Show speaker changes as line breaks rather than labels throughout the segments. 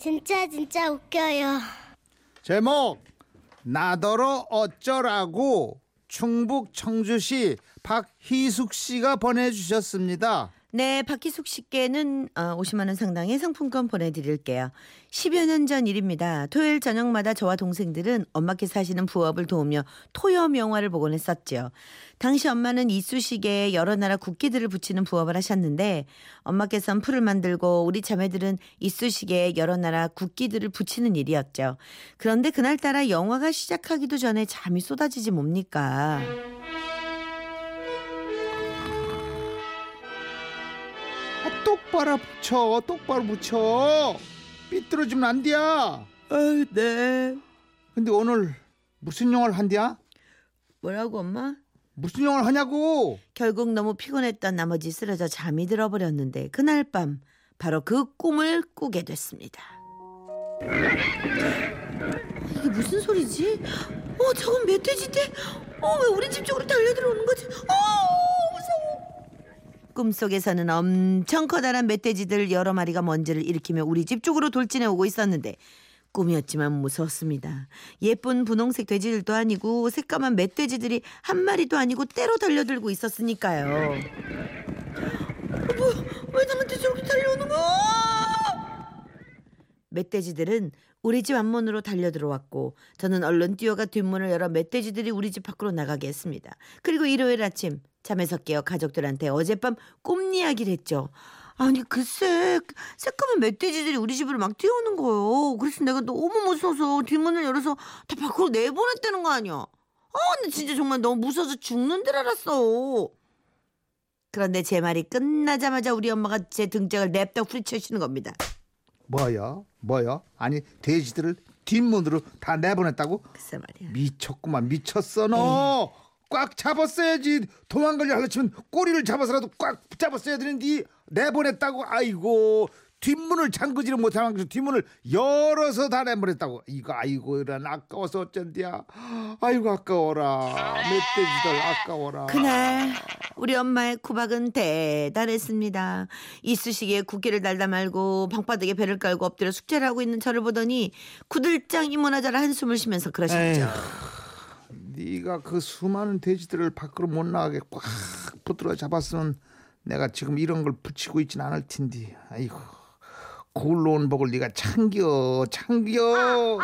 진짜 진짜 웃겨요.
제목 나더러 어쩌라고 충북 청주시 박희숙 씨가 보내주셨습니다.
네, 박희숙 씨께는 어, 50만 원 상당의 상품권 보내드릴게요. 10여 년 전 일입니다. 토요일 저녁마다 저와 동생들은 엄마께서 하시는 부업을 도우며 토염 영화를 보곤 했었죠. 당시 엄마는 이쑤시개에 여러 나라 국기들을 붙이는 부업을 하셨는데 엄마께서는 풀을 만들고 우리 자매들은 이쑤시개에 여러 나라 국기들을 붙이는 일이었죠. 그런데 그날따라 영화가 시작하기도 전에 잠이 쏟아지지 뭡니까?
아, 똑바로 붙여 똑바로 붙여 삐뚤어지면 안 돼야
아, 네.
근데 오늘 무슨 영화를 한대야?
뭐라고 엄마?
무슨 영화를 하냐고
결국 너무 피곤했던 나머지 쓰러져 잠이 들어버렸는데 그날 밤 바로 그 꿈을 꾸게 됐습니다. 이게 무슨 소리지? 어 저건 멧돼지인데? 어왜 우리 집 쪽으로 달려들어오는 거지? 어 무서워. 꿈속에서는 엄청 커다란 멧돼지들 여러 마리가 먼지를 일으키며 우리 집 쪽으로 돌진해 오고 있었는데 꿈이었지만 무서웠습니다. 예쁜 분홍색 돼지들도 아니고 새까만 멧돼지들이 한 마리도 아니고 때로 달려들고 있었으니까요. 어, 뭐, 왜 나한테 저렇게 달려오는 거야? 멧돼지들은 우리 집 앞문으로 달려 들어왔고 저는 얼른 뛰어가 뒷문을 열어 멧돼지들이 우리 집 밖으로 나가게 했습니다. 그리고 일요일 아침 잠에서 깨어 가족들한테 어젯밤 꿈 이야기를 했죠. 아니 글쎄 새까만 멧돼지들이 우리 집으로 막 뛰어오는 거예요. 그래서 내가 너무 무서워서 뒷문을 열어서 다 밖으로 내보냈다는 거 아니야. 아 근데 진짜 정말 너무 무서워서 죽는 줄 알았어. 그런데 제 말이 끝나자마자 우리 엄마가 제 등짝을 냅다 후리치시는 겁니다.
뭐야 뭐야 아니 돼지들을 뒷문으로 다 내보냈다고
글쎄 말이야.
미쳤구만 미쳤어 너 꽉 잡았어야지 도망가려 하려 치면 꼬리를 잡아서라도 꽉 잡았어야 되는데 내보냈다고 아이고. 뒷문을 잠그지를 못하는 그 뒷문을 열어서 다 내보냈다고. 이거 아이고 이런 아까워서 어쩐디야. 아이고 아까워라. 멧돼지들 아까워라.
그날 우리 엄마의 구박은 대단했습니다. 이쑤시개에 국기를 달다 말고 방바닥에 배를 깔고 엎드려 숙제를 하고 있는 저를 보더니 구들장 이모나자라 한숨을 쉬면서 그러셨죠.
네가 그 수많은 돼지들을 밖으로 못 나가게 꽉 붙들어 잡았으면 내가 지금 이런 걸 붙이고 있진 않을 텐데 아이고 굴러온 복을 네가 참겨 참겨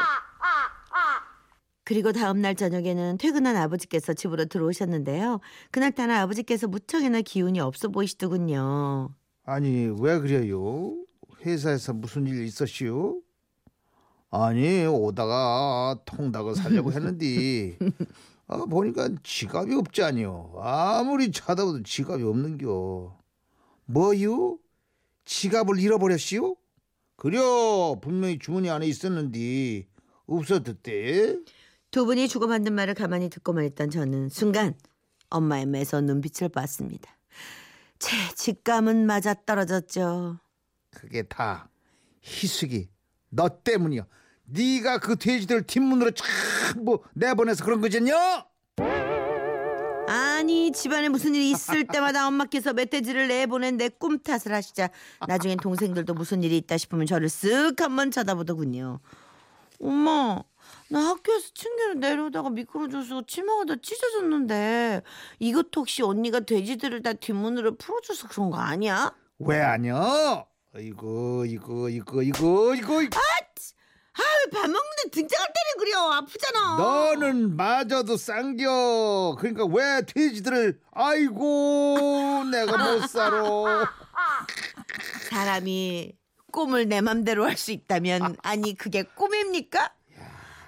그리고 다음 날 저녁에는 퇴근한 아버지께서 집으로 들어오셨는데요. 그날따라 아버지께서 무척이나 기운이 없어 보이시더군요.
아니 왜 그래요 회사에서 무슨 일 있었시오 아니 오다가 통닭을 사려고 했는데 아, 보니까 지갑이 없지 아니요. 아무리 찾아봐도 지갑이 없는겨. 뭐요? 지갑을 잃어버렸시오? 그려 분명히 주머니 안에 있었는데 없어졌대.
두 분이 주고받는 말을 가만히 듣고만 있던 저는 순간 엄마의 매서운 눈빛을 봤습니다. 제 직감은 맞아 떨어졌죠.
그게 다 희숙이 너 때문이야. 네가 그 돼지들 뒷문으로 촥뭐 내보내서 그런 거잖여.
아니 집안에 무슨 일이 있을 때마다 엄마께서 멧돼지를 내보낸 내 꿈 탓을 하시자 나중엔 동생들도 무슨 일이 있다 싶으면 저를 쓱 한번 쳐다보더군요. 엄마 나 학교에서 층계를 내려오다가 미끄러져서 치마가 다 찢어졌는데 이것도 혹시 언니가 돼지들을 다 뒷문으로 풀어줘서 그런 거 아니야?
왜 아니야? 이거 이거 이거 이거 이거 이거.
아왜밥 먹는데 등짝을 때려 그려 아프잖아.
너는 마저도 쌍겨. 그러니까 왜 돼지들을 아이고 내가 못 살아.
사람이 꿈을 내 맘대로 할 수 있다면 아니 그게 꿈입니까?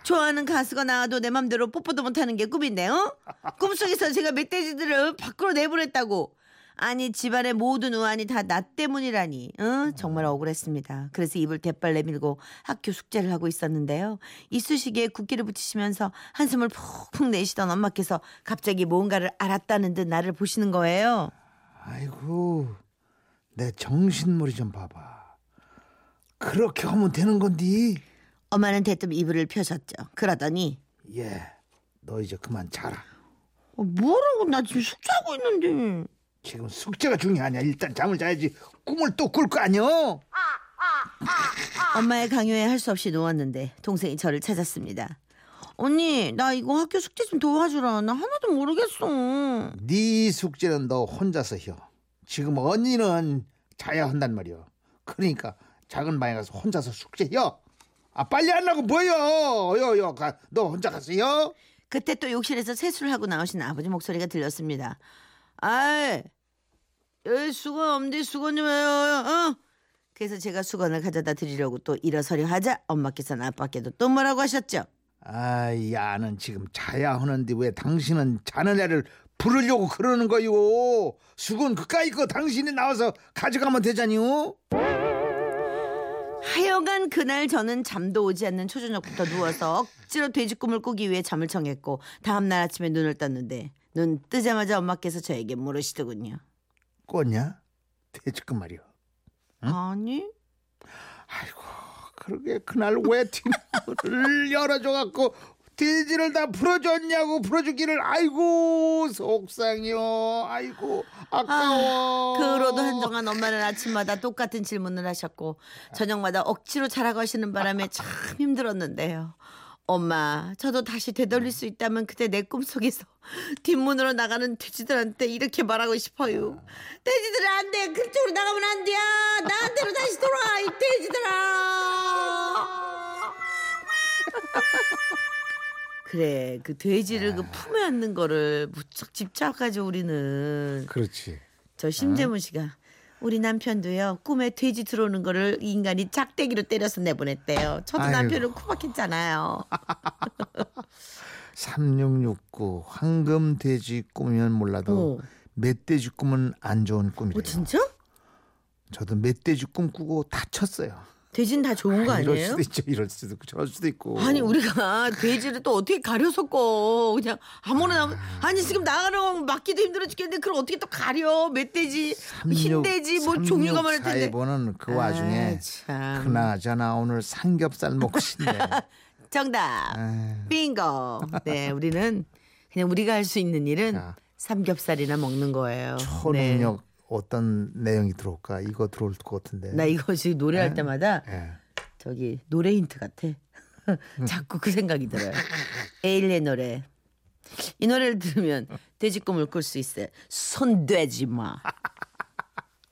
좋아하는 가수가 나와도 내 맘대로 뽀뽀도 못하는 게 꿈인데 어? 꿈속에서 제가 멧돼지들을 밖으로 내보냈다고 아니 집안의 모든 우환이 다 나 때문이라니 어? 정말 억울했습니다 그래서 입을 대빨 내밀고 학교 숙제를 하고 있었는데요 이쑤시개에 국기를 붙이시면서 한숨을 푹푹 내쉬던 엄마께서 갑자기 뭔가를 알았다는 듯 나를 보시는 거예요
아이고 내 정신머리 좀 봐봐. 그렇게 하면 되는 건디.
엄마는 대뜸 이불을 펴셨죠 그러더니
예, 너 이제 그만 자라.
어, 뭐라고 나 지금 숙제하고 있는데
지금 숙제가 중요하냐? 일단 잠을 자야지. 꿈을 또 꿀 거 아니여?
엄마의 강요에 할 수 없이 누웠는데 동생이 저를 찾았습니다. 언니 나 이거 학교 숙제 좀 도와주라. 나 하나도 모르겠어.
네 숙제는 너 혼자서 혀. 지금 언니는 자야 한단 말이야. 그러니까 작은 방에 가서 혼자서 숙제 혀. 아 빨리 하려고 뭐여? 여여 가. 너 혼자 혀.
그때 또 욕실에서 세수를 하고 나오신 아버지 목소리가 들렸습니다. 아이, 여기 수건 없는데 수건 좀 해요. 어? 그래서 제가 수건을 가져다 드리려고 또 일어서려 하자 엄마께서는 아빠께도 또 뭐라고 하셨죠?
아이 야는 지금 자야 하는데 왜 당신은 자는 애를 부르려고 그러는 거요? 수건 그까이 거 당신이 나와서 가져가면 되잖니요?
하여간 그날 저는 잠도 오지 않는 초저녁부터 누워서 억지로 돼지 꿈을 꾸기 위해 잠을 청했고 다음날 아침에 눈을 떴는데 눈 뜨자마자 엄마께서 저에게 물으시더군요.
꽂냐? 돼지끝 말이야.
아니
아이고 그러게 그날 왜 뒷문을 열어줘갖고 돼지를 다 풀어줬냐고 풀어주기를 아이고 속상해요 아이고 아까워
그 후로도 한동안 엄마는 아침마다 똑같은 질문을 하셨고 저녁마다 억지로 자라고 하시는 바람에 참 힘들었는데요. 엄마, 저도 다시 되돌릴 수 있다면 그때 내 꿈속에서 뒷문으로 나가는 돼지들한테 이렇게 말하고 싶어요. 돼지들아 안 돼. 그쪽으로 나가면 안 돼. 나한테로 다시 돌아와. 이 돼지들아. 그래, 그 돼지를 그 품에 안는 거를 무척 집착하죠 우리는.
그렇지
저 심재문 씨가 우리 남편도요 꿈에 돼지 들어오는 거를 인간이 짝대기로 때려서 내보냈대요. 저도
아이고.
남편을 코박했잖아요.
3669 황금 돼지 꿈이면 몰라도
어.
멧돼지 꿈은 안 좋은 꿈이래요
어 진짜?
저도 멧돼지 꿈 꾸고 다쳤어요
돼지는 다 좋은 거
아, 이럴
아니에요?
수도 있죠 이럴 수도 있고 저럴 수도 있고
아니 우리가 돼지를 또 어떻게 가려서 꺼 그냥 아무나 아니 지금 나가는 거 맞기도 힘들어 죽겠는데 그걸 어떻게 또 가려 멧돼지 흰돼지 뭐 종류가 많을 텐데
보는 그 와중에
아, 참.
그나저나 오늘 삼겹살 먹고 싶네
정답
아유.
빙고 네 우리는 그냥 우리가 할 수 있는 일은
자.
삼겹살이나 먹는 거예요 네.
초능력 어떤 내용이 들어올까? 이거 들어올 것 같은데.
나 이거 지금 노래할 때마다
예.
저기 노래 힌트 같아. 자꾸 그 생각이 들어요. 에일리의 노래. 이 노래를 들으면 돼지 꿈을 꿀 수 있어요. 손대지 마.